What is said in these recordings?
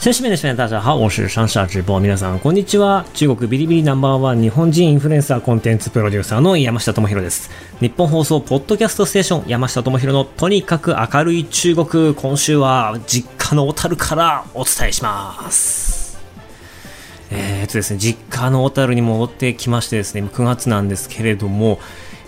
中国。先生们的学员，大家好，我是上下直播。皆さん、こんにちは。中国ビリビリナンバーワン日本人インフルエンサーコンテンツプロデューサーの山下智博です。日本放送ポッドキャストステーション山下智博のとにかく明るい中国。今週は実家の小樽からお伝えします。えー、っとですね、実家の小樽に戻ってきましてですね、9月なんですけれども、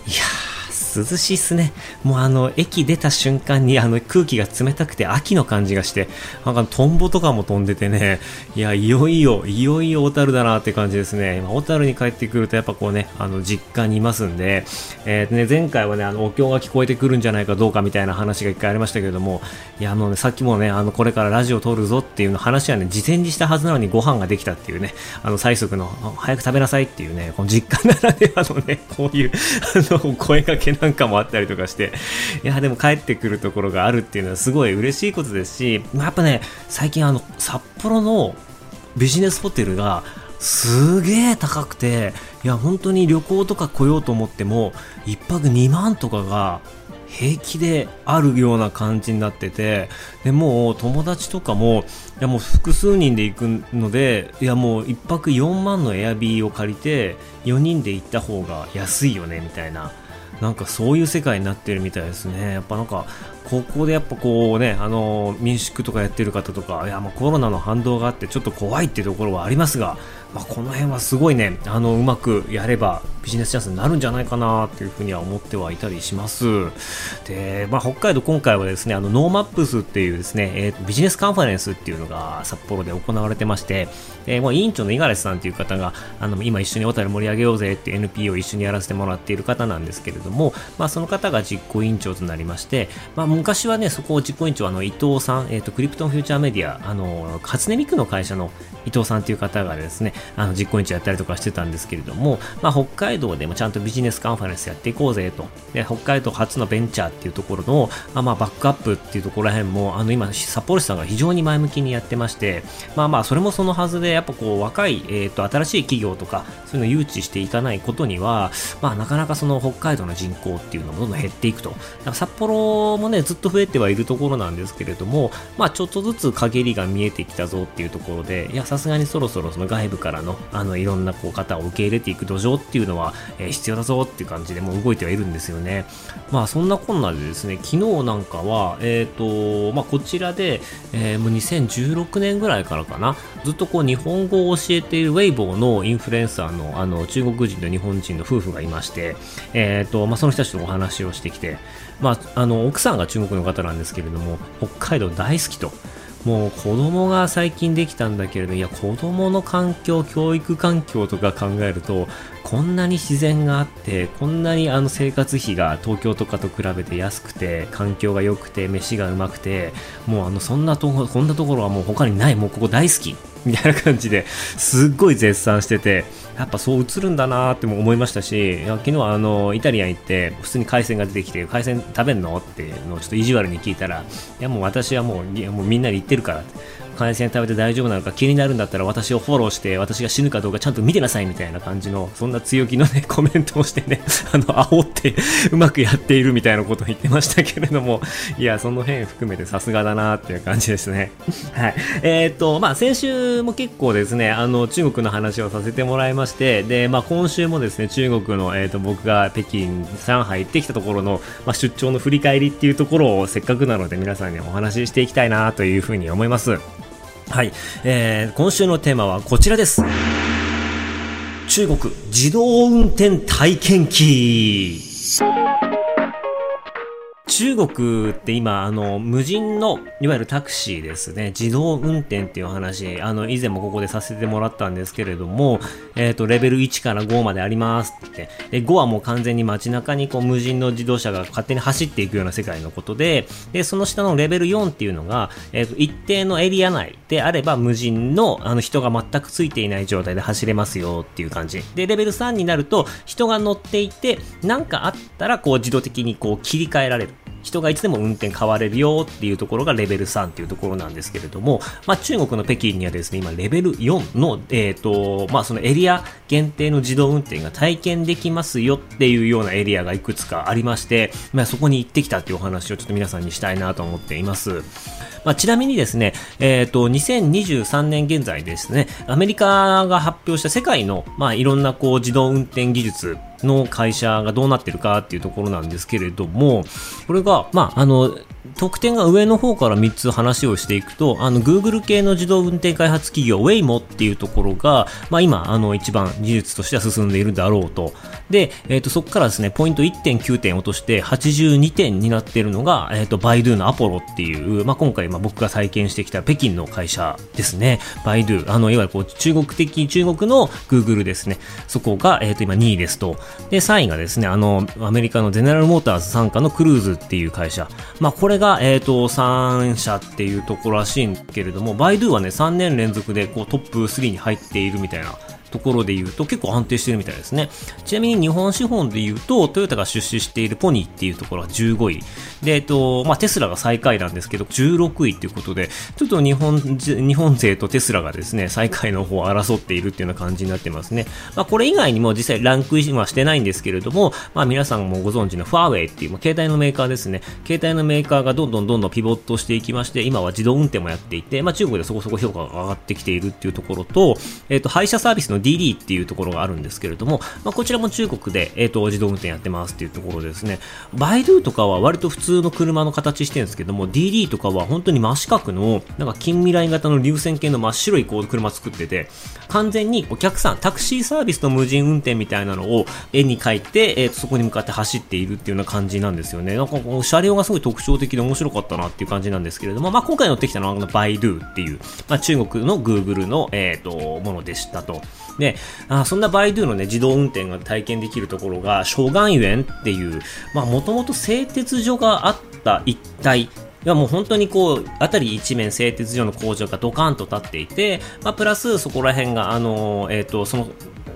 いやー、涼しいっすね。もうあの、駅出た瞬間にあの空気が冷たくて秋の感じがして、なんかトンボとかも飛んでてね、いや、いよいよ、いよいよ小樽だなって感じですね。今、小樽に帰ってくるとやっぱこうね、あの、実家にいますんで、えーね、前回はね、あの、お経が聞こえてくるんじゃないかどうかみたいな話が一回ありましたけれども、いや、あのね、さっきもね、あの、これからラジオ撮るぞっていうの話はね、事前にしたはずなのにご飯ができたっていうね、あの、最速の、早く食べなさいっていうね、この実家ならではのね、こういう、あの、声かけなんかもあったりとかして、いや、でも帰ってくるところがあるっていうのはすごい嬉しいことですし、やっぱね、最近あの、札幌のビジネスホテルが、すげえ高くて、いや、本当に旅行とか来ようと思っても、一泊2万とかが、平気であるような感じになってて、で、もう友達とかも、いやもう複数人で行くので、いやもう一泊4万のエアビーを借りて、4人で行った方が安いよね、みたいな。なんかそういう世界になってるみたいですね。やっぱなんか、高校でやっぱこうね、あの、民宿とかやってる方とか、いやもうコロナの反動があってちょっと怖いっていうところはありますが、まあ、この辺はすごいね、あの、うまくやればビジネスチャンスになるんじゃないかなっていうふうには思ってはいたりします。で、まあ、北海道今回はですね、あの、ノーマップスっていうですね、えービジネスカンファレンスっていうのが札幌で行われてまして、で、もう委員長の五十嵐さんという方が、あの、今一緒に小樽盛り上げようぜって NPO を一緒にやらせてもらっている方なんですけれども、まあ、その方が実行委員長となりまして、まあ、昔はね、そこを実行委員長、あの、伊藤さん、えっ、と、クリプトンフューチャーメディア、あの、初音ミクの会社の伊藤さんという方がですね、あの、実行委員長やったりとかしてたんですけれども、まあ、北海道でもちゃんとビジネスカンファレンスやっていこうぜと。で、北海道初のベンチャーっていうところの、あまあ、バックアップっていうところら辺も、あの、今、札幌市さんが非常に前向きにやってまして、まあまあ、それもそのはずで、やっぱこう、若い、えっ、と、新しい企業とか、そういうのを誘致していかないことには、まあ、なかなかその北海道の人口っていうのもどんどん減っていくと。札幌もね、ずっと増えてはいるところなんですけれども、まあ、ちょっとずつ陰りが見えてきたぞっていうところで、いや、さすがにそろそろその外部からからの、あの、いろんなこう方を受け入れていく土壌っていうのは、えー必要だぞっていう感じでもう動いてはいるんですよね。まあ、そんなこんなでですね、昨日なんかは、えっ、と、まあ、こちらで、えーもう2016年ぐらいからかな、ずっとこう日本語を教えているウェイボーのインフルエンサーのあの中国人と日本人の夫婦がいまして、えっ、と、まあ、その人たちとお話をしてきて、まあ、あの、奥さんが中国の方なんですけれども、北海道大好きと。もう子供が最近できたんだけれど、いや、子供の環境、教育環境とか考えると、こんなに自然があって、こんなにあの生活費が東京とかと比べて安くて、環境が良くて、飯がうまくて、もうあの、そんなとこ、こんなところはもう他にない、もうここ大好き。みたいな感じですっごい絶賛してて、やっぱそう映るんだなーっても思いましたし、昨日はあのイタリアン行って、普通に海鮮が出てきて、海鮮食べんのっていうのをちょっと意地悪に聞いたら、いやもう私はもういやもうみんなで言ってるからって。海鮮食べて大丈夫なのか気になるんだったら私をフォローして私が死ぬかどうかちゃんと見てなさいみたいな感じのそんな強気のねコメントをしてねあの煽って うまくやっているみたいなことを言ってましたけれどもいやその辺含めてさすがだなっていう感じですね。はい。えーっとまあ先週も結構ですねあの中国の話をさせてもらいましてでまあ今週もですね中国のえーっと僕が北京上海行ってきたところの、まあ、出張の振り返りっていうところをせっかくなので皆さんにお話ししていきたいなというふうに思います。はい、えー今週のテーマはこちらです。中国自動運転体験機。中国って今、あの、無人の、いわゆるタクシーですね、自動運転っていう話、あの、以前もここでさせてもらったんですけれども、えっ、と、レベル1から5までありますって、で、5はもう完全に街中にこう無人の自動車が勝手に走っていくような世界のことで、で、その下のレベル4っていうのが、えっ、と、一定のエリア内であれば無人の、あの、人が全くついていない状態で走れますよっていう感じ。で、レベル3になると、人が乗っていて、なんかあったら、こう、自動的にこう、切り替えられる。人がいつでも運転変われるよっていうところがレベル3っていうところなんですけれども、まあ、中国の北京にはですね、今レベル4の、えっ、ー、と、まあ、そのエリア限定の自動運転が体験できますよっていうようなエリアがいくつかありまして、まあ、そこに行ってきたっていうお話をちょっと皆さんにしたいなと思っています。まあ、ちなみにですね、えっ、ー、と、2023年現在ですね、アメリカが発表した世界の、まあ、いろんなこう自動運転技術の会社がどうなってるかっていうところなんですけれども、これが、まあ、あの、得点が上の方から3つ話をしていくと、あの、Google 系の自動運転開発企業 Waymo っていうところが、まあ今、あの、一番技術としては進んでいるだろうと。で、えっ、ー、と、そこからですね、ポイント1.9点落として82点になっているのが、えっ、ー、と、バイドゥのアポロっていう、まあ今回、まあ僕が再建してきた北京の会社ですね。バイドゥ、あの、いわゆるこう、中国的、中国の Google ですね。そこが、えっ、ー、と、今2位ですと。で、3位がですね、あの、アメリカのゼネラルモーターズ傘下のクルーズっていう会社。まあこれれが、えっ、と、3社っていうところらしいんけれども、バイドゥはね、3年連続でこうトップ3に入っているみたいなところで言うと結構安定してるみたいですね。ちなみに日本資本で言うと、トヨタが出資しているポニーっていうところは15位。で、えっと、まあ、テスラが最下位なんですけど、16位っていうことで、ちょっと日本、日本勢とテスラがですね、最下位の方を争っているっていうような感じになってますね。まあ、これ以外にも実際ランクインはしてないんですけれども、まあ、皆さんもご存知のファーウェイっていう、まあ、携帯のメーカーですね。携帯のメーカーがどんどんどんどんピボットしていきまして、今は自動運転もやっていて、まあ、中国でそこそこ評価が上がってきているっていうところと、えっと、配車サービスの DD っていうところがあるんですけれども、まあ、こちらも中国で、えっと、自動運転やってますっていうところですね。バイドゥとかは割と普通の車の形してるんですけども、DD とかは本当に真四角の、なんか近未来型の流線形の真っ白いこう車作ってて、完全にお客さん、タクシーサービスの無人運転みたいなのを絵に描いて、えー、とそこに向かって走っているっていうような感じなんですよね。なんかこう車両がすごい特徴的で面白かったなっていう感じなんですけれども、まあ、今回乗ってきたのはこのバイドゥっていう、まあ、中国の Google の、えー、とものでしたと。で、あそんなバイドゥのね、自動運転が体験できるところが、小岩園っていう、まあ、もともと製鉄所があった一帯いやもう本当にこう、あたり一面製鉄所の工場がドカンと立っていて、まあ、プラスそこら辺が、あの、えっ、ー、と、その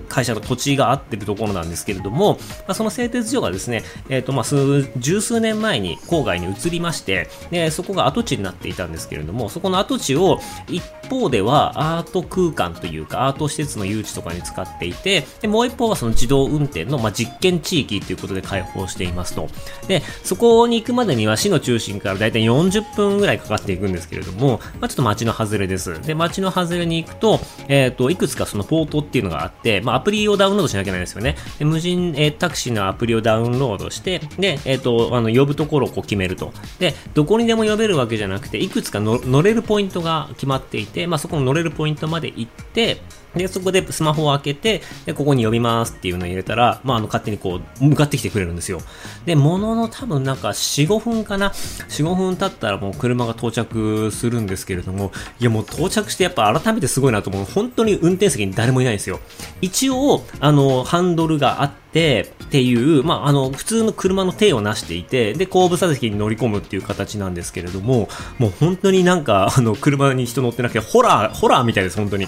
会社の土地があってるところなんですけれども、まあ、その製鉄所がですね、え、ー、と、まあ、数、十数年前に郊外に移りまして、で、そこが跡地になっていたんですけれども、そこの跡地を一方ではアート空間というか、アート施設の誘致とかに使っていて、で、もう一方はその自動運転の、まあ、実験地域ということで開放していますと。で、そこに行くまでには市の中心からだいたい40分ぐらいかかっていくんですけれども、まあ、ちょっと街の外れです。で、街の外れに行くと、えっ、ー、と、いくつかそのポートっていうのがあって、まあ、アプリをダウンロードしなきゃいけないんですよね。で無人、えー、タクシーのアプリをダウンロードして、で、えっ、ー、と、あの、呼ぶところをこう決めると。で、どこにでも呼べるわけじゃなくて、いくつか乗れるポイントが決まっていて、まあ、そこの乗れるポイントまで行って、で、そこでスマホを開けて、で、ここに呼びますっていうのを入れたら、まあ、あの、勝手にこう、向かってきてくれるんですよ。で、ものの多分なんか4、5分かな ?4、5分経ったらもう車が到着するんですけれども、いやもう到着してやっぱ改めてすごいなと思う。本当に運転席に誰もいないんですよ。一応、あの、ハンドルがあって、っていう、まあ、あの、普通の車の手をなしていて、で、後部座席に乗り込むっていう形なんですけれども、もう本当になんか、あの、車に人乗ってなくて、ホラー、ホラーみたいです、本当に。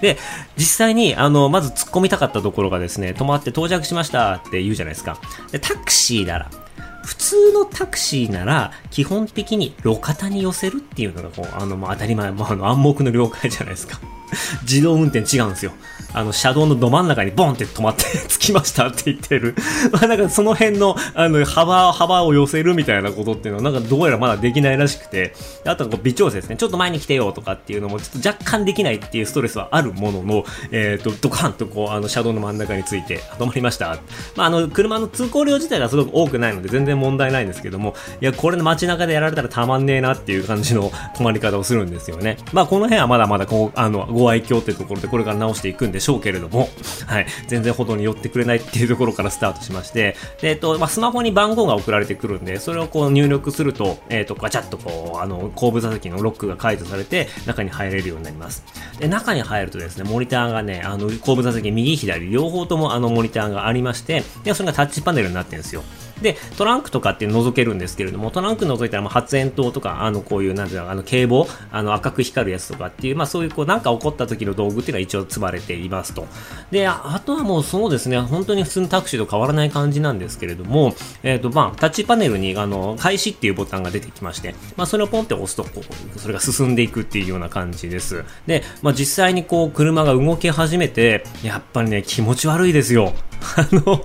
で、実際に、あの、まず突っ込みたかったところがですね、止まって到着しましたって言うじゃないですか。で、タクシーなら、普通のタクシーなら、基本的に路肩に寄せるっていうのが、こう、あの、まあ、当たり前、まあ、あの、暗黙の了解じゃないですか。自動運転違うんですよ。あの、車道のど真ん中にボンって止まって 着きましたって言ってる。まあなんかその辺の、あの、幅、幅を寄せるみたいなことっていうのはなんかどうやらまだできないらしくて、あとはこう微調整ですね。ちょっと前に来てよとかっていうのもちょっと若干できないっていうストレスはあるものの、えっ、ー、と、ドカンとこう、あの、車道の真ん中について止まりました。まああの、車の通行量自体がすごく多くないので全然問題ないんですけども、いや、これの街中でやられたらたまんねえなっていう感じの止まり方をするんですよね。まあこの辺はまだまだこう、あの、ご愛嬌っていうところでこれから直していくんでしょうけれども、はい、全然歩道に寄ってくれないっていうところからスタートしまして、で、えっと、まあ、スマホに番号が送られてくるんで、それをこう入力すると、えっと、ガチャッとこう、あの、後部座席のロックが解除されて、中に入れるようになります。で、中に入るとですね、モニターがね、あの、後部座席右左両方ともあのモニターがありまして、で、それがタッチパネルになってるんですよ。で、トランクとかって覗けるんですけれども、トランク覗いたらもう発煙筒とか、あの、こういう、なんていうの、あの、警棒、あの、赤く光るやつとかっていう、まあそういう、こう、なんか起こった時の道具っていうのは一応積まれていますと。で、ああとはもうそうですね、本当に普通のタクシーと変わらない感じなんですけれども、えっ、と、まあ、タッチパネルに、あの、開始っていうボタンが出てきまして、まあそれをポンって押すと、こう、それが進んでいくっていうような感じです。で、まあ実際にこう、車が動き始めて、やっぱりね、気持ち悪いですよ。あの、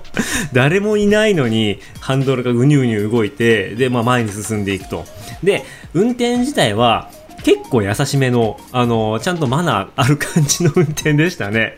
誰もいないのに、ハンドルがうにゅうにゅう動いて、で、まあ前に進んでいくと。で、運転自体は、結構優しめの、あの、ちゃんとマナーある感じの運転でしたね。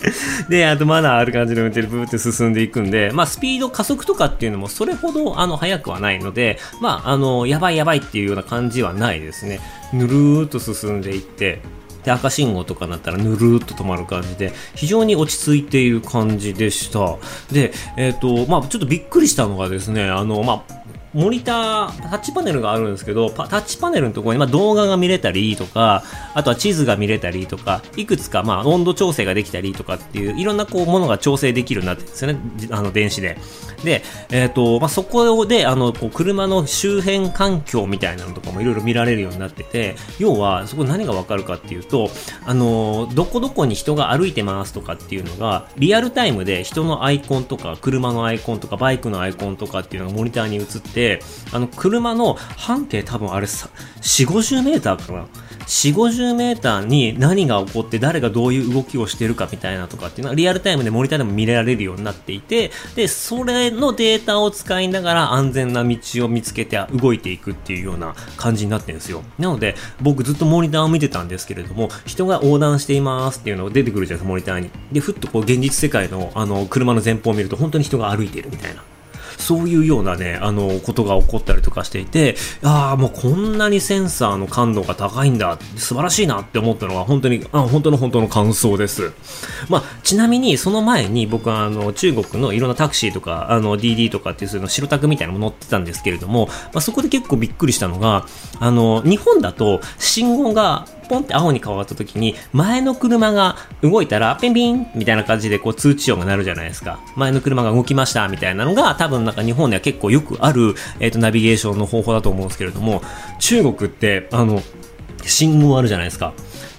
で、あとマナーある感じの運転でブーって進んでいくんで、まあスピード加速とかっていうのもそれほどあの速くはないので、まああの、やばいやばいっていうような感じはないですね。ぬるーっと進んでいって、で赤信号とかになったらぬるーっと止まる感じで非常に落ち着いている感じでした。でえっ、とまあちょっとびっくりしたのがですねあのまあモニター、タッチパネルがあるんですけど、タッチパネルのところに、まあ、動画が見れたりとか、あとは地図が見れたりとか、いくつか、まあ、温度調整ができたりとかっていう、いろんなこう、ものが調整できるようになってるんですね。あの、電子で。で、えっ、と、まあ、そこで、あの、こう、車の周辺環境みたいなのとかもいろいろ見られるようになってて、要は、そこ何がわかるかっていうと、あの、どこどこに人が歩いてますとかっていうのが、リアルタイムで人のアイコンとか、車のアイコンとか、バイクのアイコンとかっていうのがモニターに映って、あの、車の半径多分あれさ、4、50メーターかな。4、50メーターに何が起こって誰がどういう動きをしてるかみたいなとかっていうのはリアルタイムでモニターでも見られるようになっていて、で、それのデータを使いながら安全な道を見つけて動いていくっていうような感じになってるんですよ。なので、僕ずっとモニターを見てたんですけれども、人が横断していますっていうのが出てくるじゃないですか、モニターに。で、ふっとこう現実世界のあの車の前方を見ると本当に人が歩いているみたいな。そういうようなね、あの、ことが起こったりとかしていて、ああ、もうこんなにセンサーの感度が高いんだ、素晴らしいなって思ったのは、本当に、あ本当の本当の感想です。まあ、ちなみに、その前に僕は、あの、中国のいろんなタクシーとか、あの、DD とかっていう、その白タクみたいなのも乗ってたんですけれども、まあ、そこで結構びっくりしたのが、あの、日本だと、信号が、ポンって青に変わった時に、前の車が動いたら、ピンピンみたいな感じでこう通知音が鳴るじゃないですか。前の車が動きましたみたいなのが、多分なんか日本では結構よくある、えっ、と、ナビゲーションの方法だと思うんですけれども、中国って、あの、信号あるじゃないですか。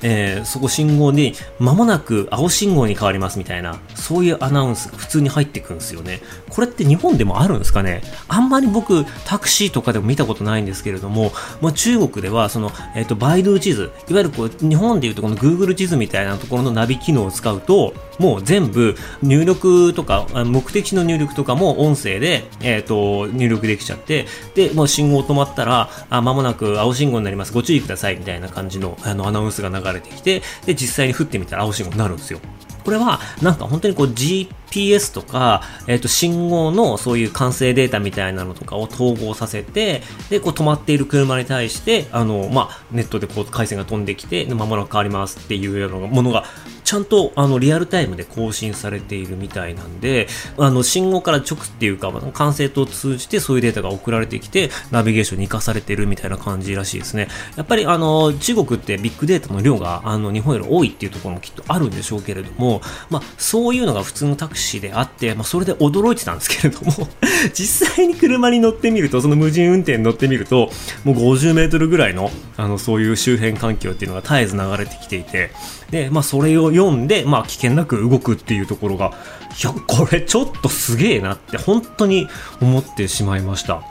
えーそこ信号に間もなく青信号に変わりますみたいな、そういうアナウンスが普通に入ってくるんですよね。これって日本でもあるんですかね？あんまり僕、タクシーとかでも見たことないんですけれども、まあ、中国では、その、えっ、と、バイドゥ地図、いわゆるこう、日本でいうとこの Google 地図みたいなところのナビ機能を使うと、もう全部入力とか、目的地の入力とかも音声で、えっ、と、入力できちゃって、で、もう信号止まったら、あ、間もなく青信号になります。ご注意ください。みたいな感じの、あの、アナウンスが流れてきて、で、実際に降ってみたら青信号になるんですよ。これは、なんか本当にこう GPS とか、えっ、と、信号のそういう完成データみたいなのとかを統合させて、で、こう止まっている車に対して、あの、まあ、ネットでこう回線が飛んできて、で間もなく変わりますっていうようなものが、ちゃんとあのリアルタイムで更新されているみたいなんで、あの信号から直っていうか、管制塔を通じてそういうデータが送られてきて、ナビゲーションに活かされてるみたいな感じらしいですね。やっぱりあの中国ってビッグデータの量があの日本より多いっていうところもきっとあるんでしょうけれども、まあそういうのが普通のタクシーであって、まあそれで驚いてたんですけれども、実際に車に乗ってみると、その無人運転に乗ってみると、もう50メートルぐらいの、あの、そういう周辺環境っていうのが絶えず流れてきていて、で、まあ、それを読んで、まあ、危険なく動くっていうところが、いや、これちょっとすげえなって、本当に思ってしまいました。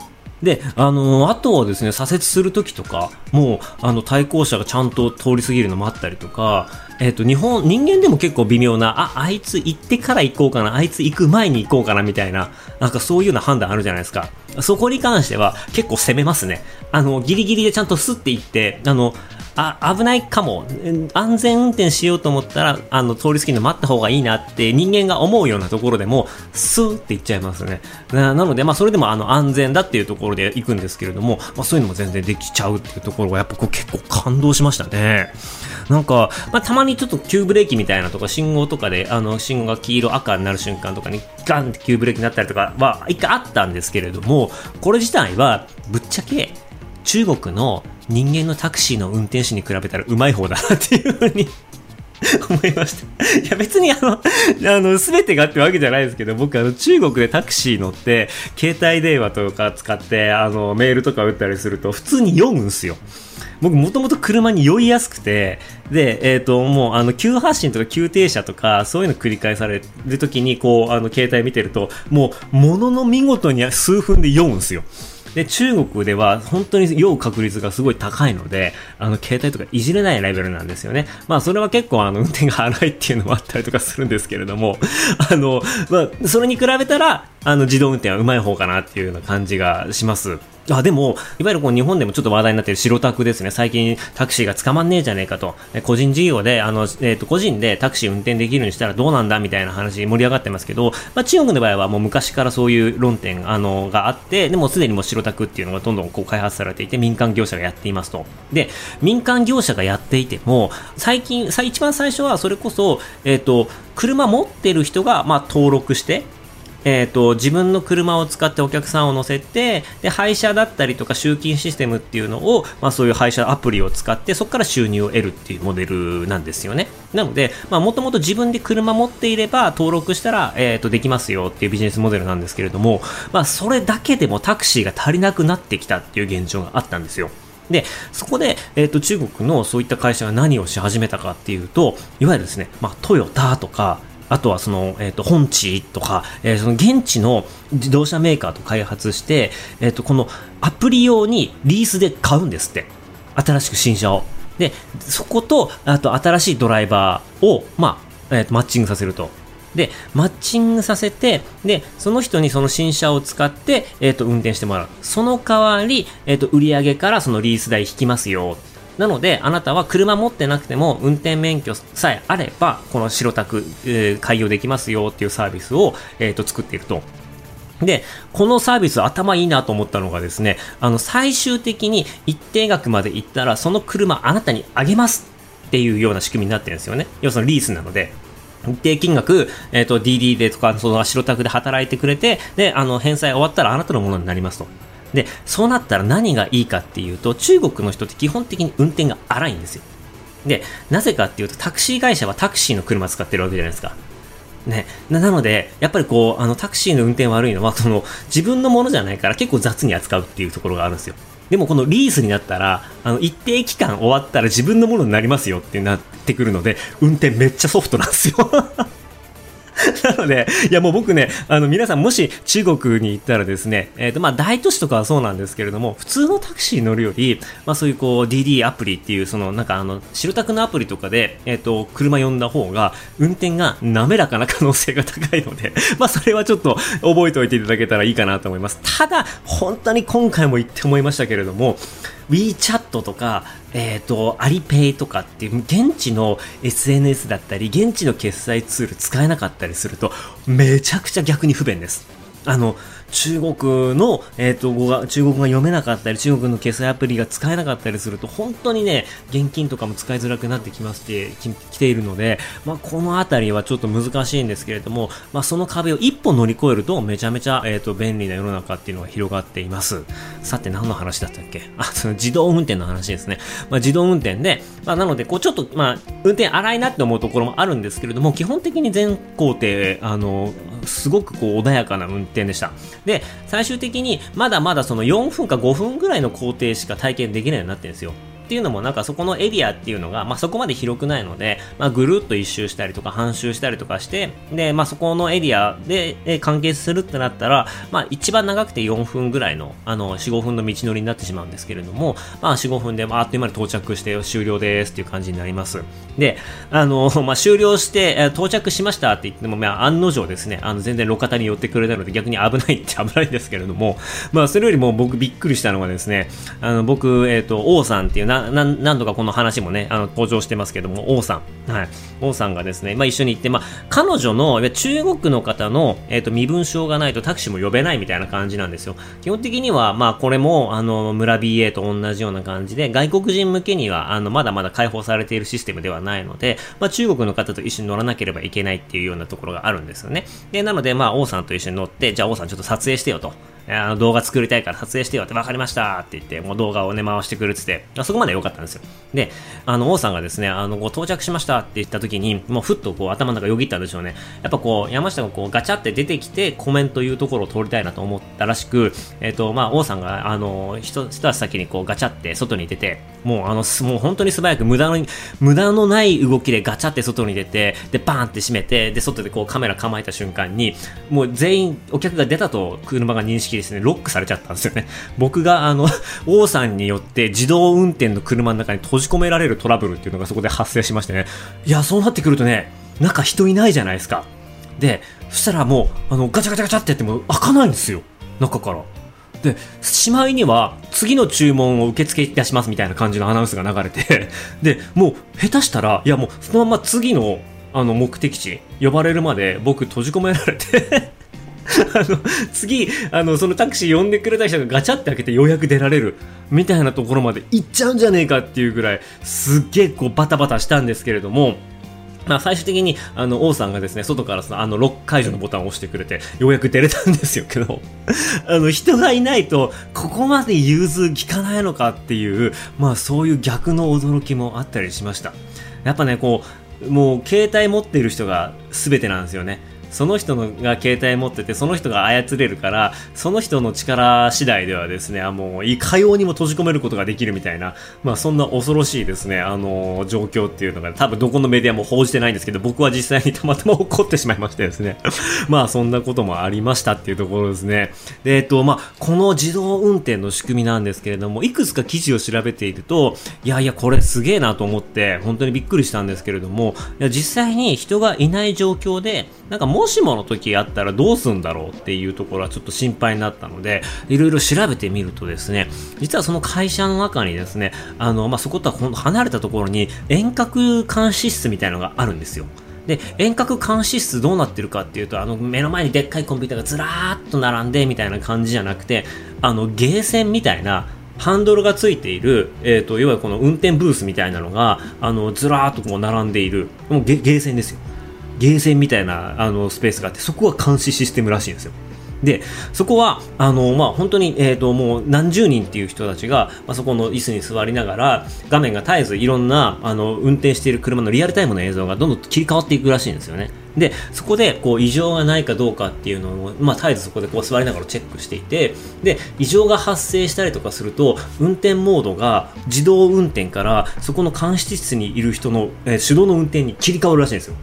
で、あのあとはですね、左折するときとか、もう、あの、対向車がちゃんと通り過ぎるの待ったりとか、えっ、と、日本、人間でも結構微妙な、あ、あいつ行ってから行こうかな、あいつ行く前に行こうかな、みたいな、なんかそういうような判断あるじゃないですか。そこに関しては結構攻めますね。あの、ギリギリでちゃんとスッて行って、あの、あ、危ないかも。安全運転しようと思ったら、あの、通り過ぎるの待った方がいいなって人間が思うようなところでも、スーって行っちゃいますね。ななので、まあ、それでもあの、安全だっていうところで行くんですけれども、まあ、そういうのも全然できちゃうっていうところが、やっぱこう結構感動しましたね。なんか、まあ、たまにちょっと急ブレーキみたいなとか、信号とかで、あの、信号が黄色、赤になる瞬間とかに、ガンって急ブレーキになったりとかは、一回あったんですけれども、これ自体は、ぶっちゃけ、中国の人間のタクシーの運転手に比べたらうまい方だなっていうふうに思いました。いや別にあの、あの、すべてがってわけじゃないですけど、僕あの、中国でタクシー乗って、携帯電話とか使って、あの、メールとか打ったりすると、普通に酔うんですよ。僕もともと車に酔いやすくて、で、えっ、と、もう、あの、急発進とか急停車とか、そういうの繰り返される時に、こう、あの、携帯見てると、もう、ものの見事に数分で酔うんですよ。で、中国では本当に酔う確率がすごい高いので、あの、携帯とかいじれないレベルなんですよね。まあ、それは結構、あの、運転が荒いっていうのもあったりとかするんですけれども、あの、まあ、それに比べたら、あの、自動運転はうまい方かなっていうような感じがします。あ、でも、いわゆるこう日本でもちょっと話題になっている白タクですね。最近タクシーが捕まんねえじゃねえかと。個人事業で、あの、えっ、と、個人でタクシー運転できるようにしたらどうなんだみたいな話盛り上がってますけど、まあ中国の場合はもう昔からそういう論点、あの、があって、でもすでにもう白タクっていうのがどんどんこう開発されていて、民間業者がやっていますと。で、民間業者がやっていても、最近、さ一番最初はそれこそ、えっ、と、車持ってる人が、まあ登録して、えー、と自分の車を使ってお客さんを乗せてで配車だったりとか集金システムっていうのを、まあ、そういう配車アプリを使ってそこから収入を得るっていうモデルなんですよね。なのでまあもともと自分で車持っていれば登録したら、えー、とできますよっていうビジネスモデルなんですけれども、まあ、それだけでもタクシーが足りなくなってきたっていう現状があったんですよ。で、そこで、えっ、と、中国のそういった会社が何をし始めたかっていうと、いわゆるですね、まあ、トヨタとか、あとはその、えっ、と、本地とか、えーその現地の自動車メーカーと開発して、えっ、と、このアプリ用にリースで買うんですって。新しく新車を。で、そこと、あと新しいドライバーを、まあ、えっ、と、マッチングさせると。で、マッチングさせて、で、その人にその新車を使って、えっ、と、運転してもらう。その代わり、えっ、と、売り上げからそのリース代引きますよ。なので、あなたは車持ってなくても、運転免許さえあれば、この白タク、えー開業できますよっていうサービスを、えっ、と、作っていると。で、このサービス頭いいなと思ったのがですね、あの、最終的に一定額までいったら、その車あなたにあげますっていうような仕組みになってるんですよね。要するにリースなので。一定金額、えっ、と、DD でとか、その白タクで働いてくれて、で、あの、返済終わったらあなたのものになりますと。で、そうなったら何がいいかっていうと、中国の人って基本的に運転が荒いんですよ。で、なぜかっていうと、タクシー会社はタクシーの車使ってるわけじゃないですか。ね、ななので、やっぱりこう、あの、タクシーの運転悪いのは、その、自分のものじゃないから結構雑に扱うっていうところがあるんですよ。でもこのリースになったら、あの、一定期間終わったら自分のものになりますよってなってくるので、運転めっちゃソフトなんですよ。なので、いやもう僕ね、あの皆さんもし中国に行ったらですね、えっ、とまあ大都市とかはそうなんですけれども、普通のタクシーに乗るより、まあそういうこう DD アプリっていうそのなんかあの白タクのアプリとかで、えっ、と車呼んだ方が運転が滑らかな可能性が高いので、まあそれはちょっと覚えておいていただけたらいいかなと思います。ただ、本当に今回も言って思いましたけれども、WeChat とか、えっ、と、アリペイとかっていう現地の SNS だったり、現地の決済ツール使えなかったりすると、めちゃくちゃ逆に不便です。あの、中国の、えっ、と、語が、中国語が読めなかったり、中国の決済アプリが使えなかったりすると、本当にね、現金とかも使いづらくなってきまして、ききているので、まあ、このあたりはちょっと難しいんですけれども、まあ、その壁を一歩乗り越えると、めちゃめちゃ、えっ、と、便利な世の中っていうのが広がっています。さて、何の話だったっけ？あ、その自動運転の話ですね。まあ、自動運転で、まあ、なので、こう、ちょっと、まあ、運転荒いなって思うところもあるんですけれども、基本的に全工程、あの、すごくこう、穏やかな運転でした。で、最終的に、まだまだその4分か5分ぐらいの工程しか体験できないようになってるんですよ。っていうのもなんかそこのエリアっていうのが、まあ、そこまで広くないので、まあ、ぐるっと一周したりとか半周したりとかして、で、まあ、そこのエリアでえ完結するってなったら、まあ、一番長くて4分ぐらいの、あの、4、5分の道のりになってしまうんですけれども、まあ、4、5分で、まあ、あっという間に到着して終了ですっていう感じになります。で、あの、まあ、終了して、え到着しましたって言っても、まあ、案の定ですね、あの、全然路肩に寄ってくれたので逆に危ないって危ないんですけれども、まあ、それよりも僕びっくりしたのがですね、あの、僕、えっ、と、王さんっていう、な、な何度かこの話もね、あの、登場してますけども、王さん。はい。王さんがですね、まあ、一緒に行って、まあ、彼女の、中国の方の、えっ、と、身分証がないとタクシーも呼べないみたいな感じなんですよ。基本的には、まあ、これも、あの、村 BA と同じような感じで、外国人向けには、あの、まだまだ開放されているシステムではないので、まあ、中国の方と一緒に乗らなければいけないっていうようなところがあるんですよね。で、なので、まあ、王さんと一緒に乗って、じゃあ王さんちょっと撮影してよと。あの動画作りたいから撮影してよって分かりましたって言って、もう動画をね、回してくれてて、そこまで良かったんですよ。で、あの、王さんがですね、あの、こう到着しましたって言った時に、もうふっとこう頭の中よぎったんでしょうね。やっぱこう、山下がこうガチャって出てきてコメントいうところを通りたいなと思ったらしく、えっ、ー、と、まあ、王さんが、あの、一足先にこうガチャって外に出て、もうあの、もう本当に素早く無駄の、無駄のない動きでガチャって外に出て、で、バーンって閉めて、で、外でこうカメラ構えた瞬間に、もう全員お客が出たと車が認識ですね、ロックされちゃったんですよね。僕があの、王さんによって自動運転の車の中に閉じ込められるトラブルっていうのがそこで発生しましてね。いや、そうなってくるとね、中人いないじゃないですか。で、そしたらもう、あの、ガチャガチャガチャってやっても開かないんですよ。中から。で、しまいには、次の注文を受付いたしますみたいな感じのアナウンスが流れて、で、もう、下手したら、いやもう、そのまま次の、あの、目的地、呼ばれるまで僕閉じ込められて あの、次、あの、そのタクシー呼んでくれた人がガチャって開けてようやく出られる、みたいなところまで行っちゃうんじゃねえかっていうぐらい、すっげえこうバタバタしたんですけれども、まあ、最終的に、あの、王さんがですね、外からその、あの、ロック解除のボタンを押してくれて、ようやく出れたんですよけど、あの、人がいないと、ここまで融通効かないのかっていう、まあ、そういう逆の驚きもあったりしました。やっぱね、こう、もう、携帯持っている人が全てなんですよね。その人のが携帯持ってて、その人が操れるから、その人の力次第ではですね、あもう、いかようにも閉じ込めることができるみたいな、まあそんな恐ろしいですね、あの、状況っていうのが、多分どこのメディアも報じてないんですけど、僕は実際にたまたま起こってしまいましてですね、まあそんなこともありましたっていうところですね。で、えっと、まあ、この自動運転の仕組みなんですけれども、いくつか記事を調べていると、いやいや、これすげえなと思って、本当にびっくりしたんですけれども、いや実際に人がいない状況で、なんかもしもの時あったらどうすんだろうっていうところはちょっと心配になったので、いろいろ調べてみるとですね、実はその会社の中にですね、あの、まあ、そことは離れたところに遠隔監視室みたいのがあるんですよ。で、遠隔監視室どうなってるかっていうと、あの、目の前にでっかいコンピューターがずらーっと並んでみたいな感じじゃなくて、あの、ゲーセンみたいな、ハンドルがついている、えっ、ー、と、いわゆるこの運転ブースみたいなのが、あの、ずらーっとこう並んでいる、もうゲゲーセンですよ。ゲーセンみたいなあのスペースがあってそこは監視システムらしいんですよ。でそこはあの、まあ、本当に、えーと、もう何十人っていう人たちが、まあ、そこの椅子に座りながら画面が絶えずいろんなあの運転している車のリアルタイムの映像がどんどん切り替わっていくらしいんですよね。でそこでこう異常がないかどうかっていうのを、まあ、絶えずそこでこう座りながらチェックしていてで異常が発生したりとかすると運転モードが自動運転からそこの監視室にいる人の、えー、手動の運転に切り替わるらしいんですよ。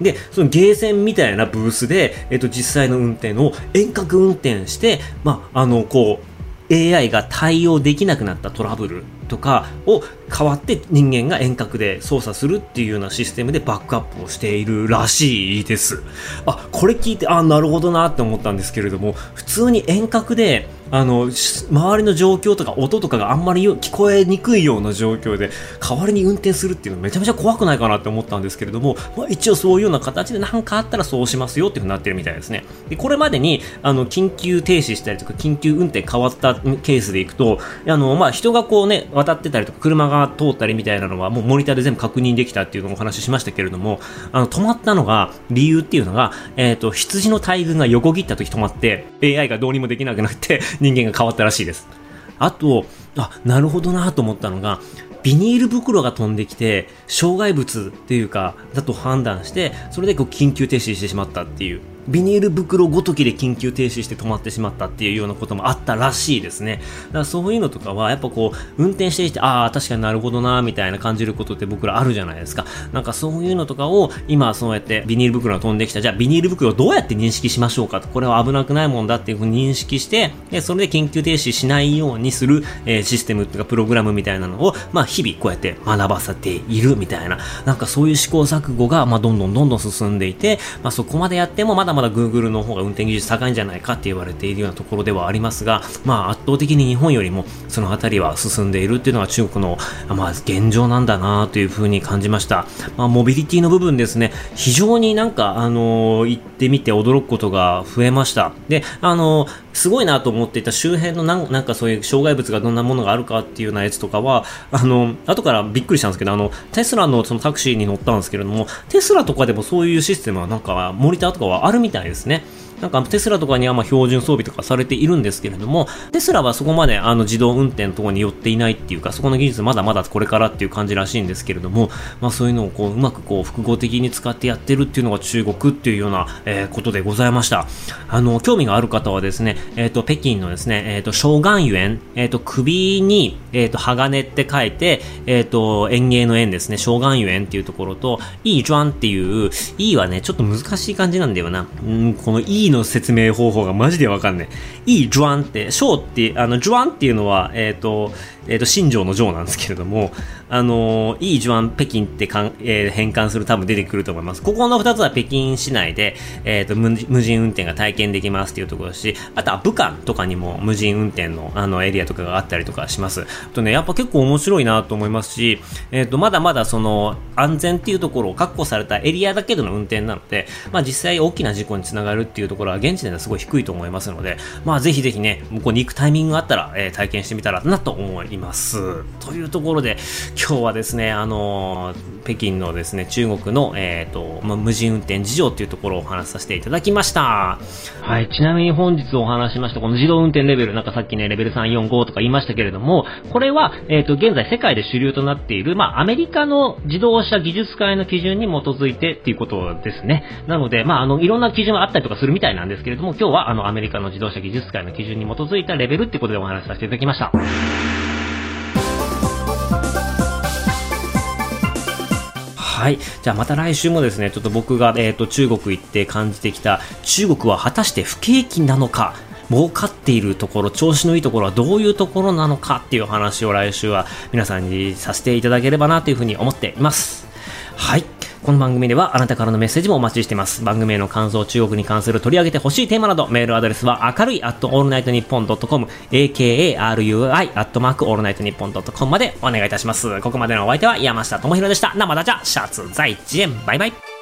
で、そのゲーセンみたいなブースで、えっと、実際の運転を遠隔運転して、まあ、あの、こう、AI が対応できなくなったトラブルとかを代わって人間が遠隔で操作するっていうようなシステムでバックアップをしているらしいです。あ、これ聞いて、あ、なるほどなって思ったんですけれども、普通に遠隔であの周りの状況とか音とかがあんまり聞こえにくいような状況で代わりに運転するっていうのめちゃめちゃ怖くないかなって思ったんですけれども、まあ、一応そういうような形で何かあったらそうしますよっていうふうになってるみたいですね。でこれまでにあの緊急停止したりとか緊急運転変わったケースでいくとあの、まあ、人がこうね渡ってたりとか車が通ったりみたいなのはもうモニターで全部確認できたっていうのをお話ししましたけれどもあの止まったのが理由っていうのが、えーと、と羊の大群が横切った時止まって AI がどうにもできなくなって人間が変わったらしいです。あと、あ、なるほどなと思ったのが、ビニール袋が飛んできて、障害物っていうか、だと判断して、それでこう緊急停止してしまったっていう。ビニール袋ごときで緊急停止して止まってしまったっていうようなこともあったらしいですね。だからそういうのとかは、やっぱこう、運転していて、ああ、確かになるほどな、みたいな感じることって僕らあるじゃないですか。なんかそういうのとかを、今そうやってビニール袋が飛んできた、じゃあビニール袋をどうやって認識しましょうかと、これは危なくないもんだっていうふうに認識して、で、それで緊急停止しないようにする、えー、システムっていうかプログラムみたいなのを、まあ日々こうやって学ばせているみたいな、なんかそういう試行錯誤が、まあどんどんどんどん進んでいて、まあそこまでやってもまだまだ Google の方が運転技術高いんじゃないかって言われているようなところではありますが、まあ圧倒的に日本よりもその辺りは進んでいるっていうのが中国の、まあ現状なんだなというふうに感じました。まあモビリティの部分ですね、非常になんかあの、行ってみて驚くことが増えました。で、あの、すごいなと思っていた周辺のなんなんかそういう障害物がどんなものがあるかっていうようなやつとかは、あの、後からびっくりしたんですけど、あの、テスラのそのタクシーに乗ったんですけれども、テスラとかでもそういうシステムはなんかモニターとかはあるみたいですね。なんかテスラとかにはまあ標準装備とかされているんですけれども、テスラはそこまであの自動運転とかによっていないっていうか、そこの技術まだまだこれからっていう感じらしいんですけれども、まあそういうのをこううまくこう複合的に使ってやってるっていうのが中国っていうような、えー、ことでございました。あの、興味がある方はですね、えっ、ー、と、北京のですね、えっ、ー、と、小眼園、えっ、と、首に、えっ、と、鋼って書いて、えっ、と、園芸の園ですね、小眼園っていうところと、いいジュアンっていう、いいはね、ちょっと難しい感じなんだよな。うん、このいいの説明方法がマジでわかんない。いいジュアンって、小って、あの、ジュアンっていうのは、えっ、と、えっ、ー、と、新庄の城なんですけれども、あのー、いいジュアン北京ってかん、えー、変換する多分出てくると思います。ここの二つは北京市内で、えっ、と無、無人運転が体験できますっていうところですし、あとは武漢とかにも無人運転のあのエリアとかがあったりとかします。とね、やっぱ結構面白いなと思いますし、えっ、と、まだまだその、安全っていうところを確保されたエリアだけでの運転なので、まあ実際大きな事故につながるっていうところは現地ではすごい低いと思いますので、まあぜひぜひね、向こうに行くタイミングがあったら、え体験してみたらなと思います。というところで、今日はですね、あの北京のですね、中国の、えっ、ー、と、まあ、無人運転事情というところをお話しさせていただきました。はい、ちなみに本日お話しました、この自動運転レベル、なんかさっきね、レベル3、4、5とか言いましたけれども、これは、えっ、ー、と、現在世界で主流となっている、まあ、アメリカの自動車技術会の基準に基づいてっていうことですね。なので、まあ、あの、いろんな基準があったりとかするみたいなんですけれども、今日はあの、アメリカの自動車技術会の基準に基づいたレベルってことでお話しさせていただきました。はい。じゃあまた来週もですね、ちょっと僕が、えっ、ー、と、中国行って感じてきた、中国は果たして不景気なのか、儲かっているところ、調子のいいところはどういうところなのかっていう話を来週は皆さんにさせていただければなというふうに思っています。はい。この番組ではあなたからのメッセージもお待ちしています。番組への感想、中国に関する取り上げてほしいテーマなど、メールアドレスは明るい at allnightnippon.com、akarui at mark allnightnippon.com までお願いいたします。ここまでのお相手は山下智博でした。生ダジャ、シャツ在地園、バイバイ。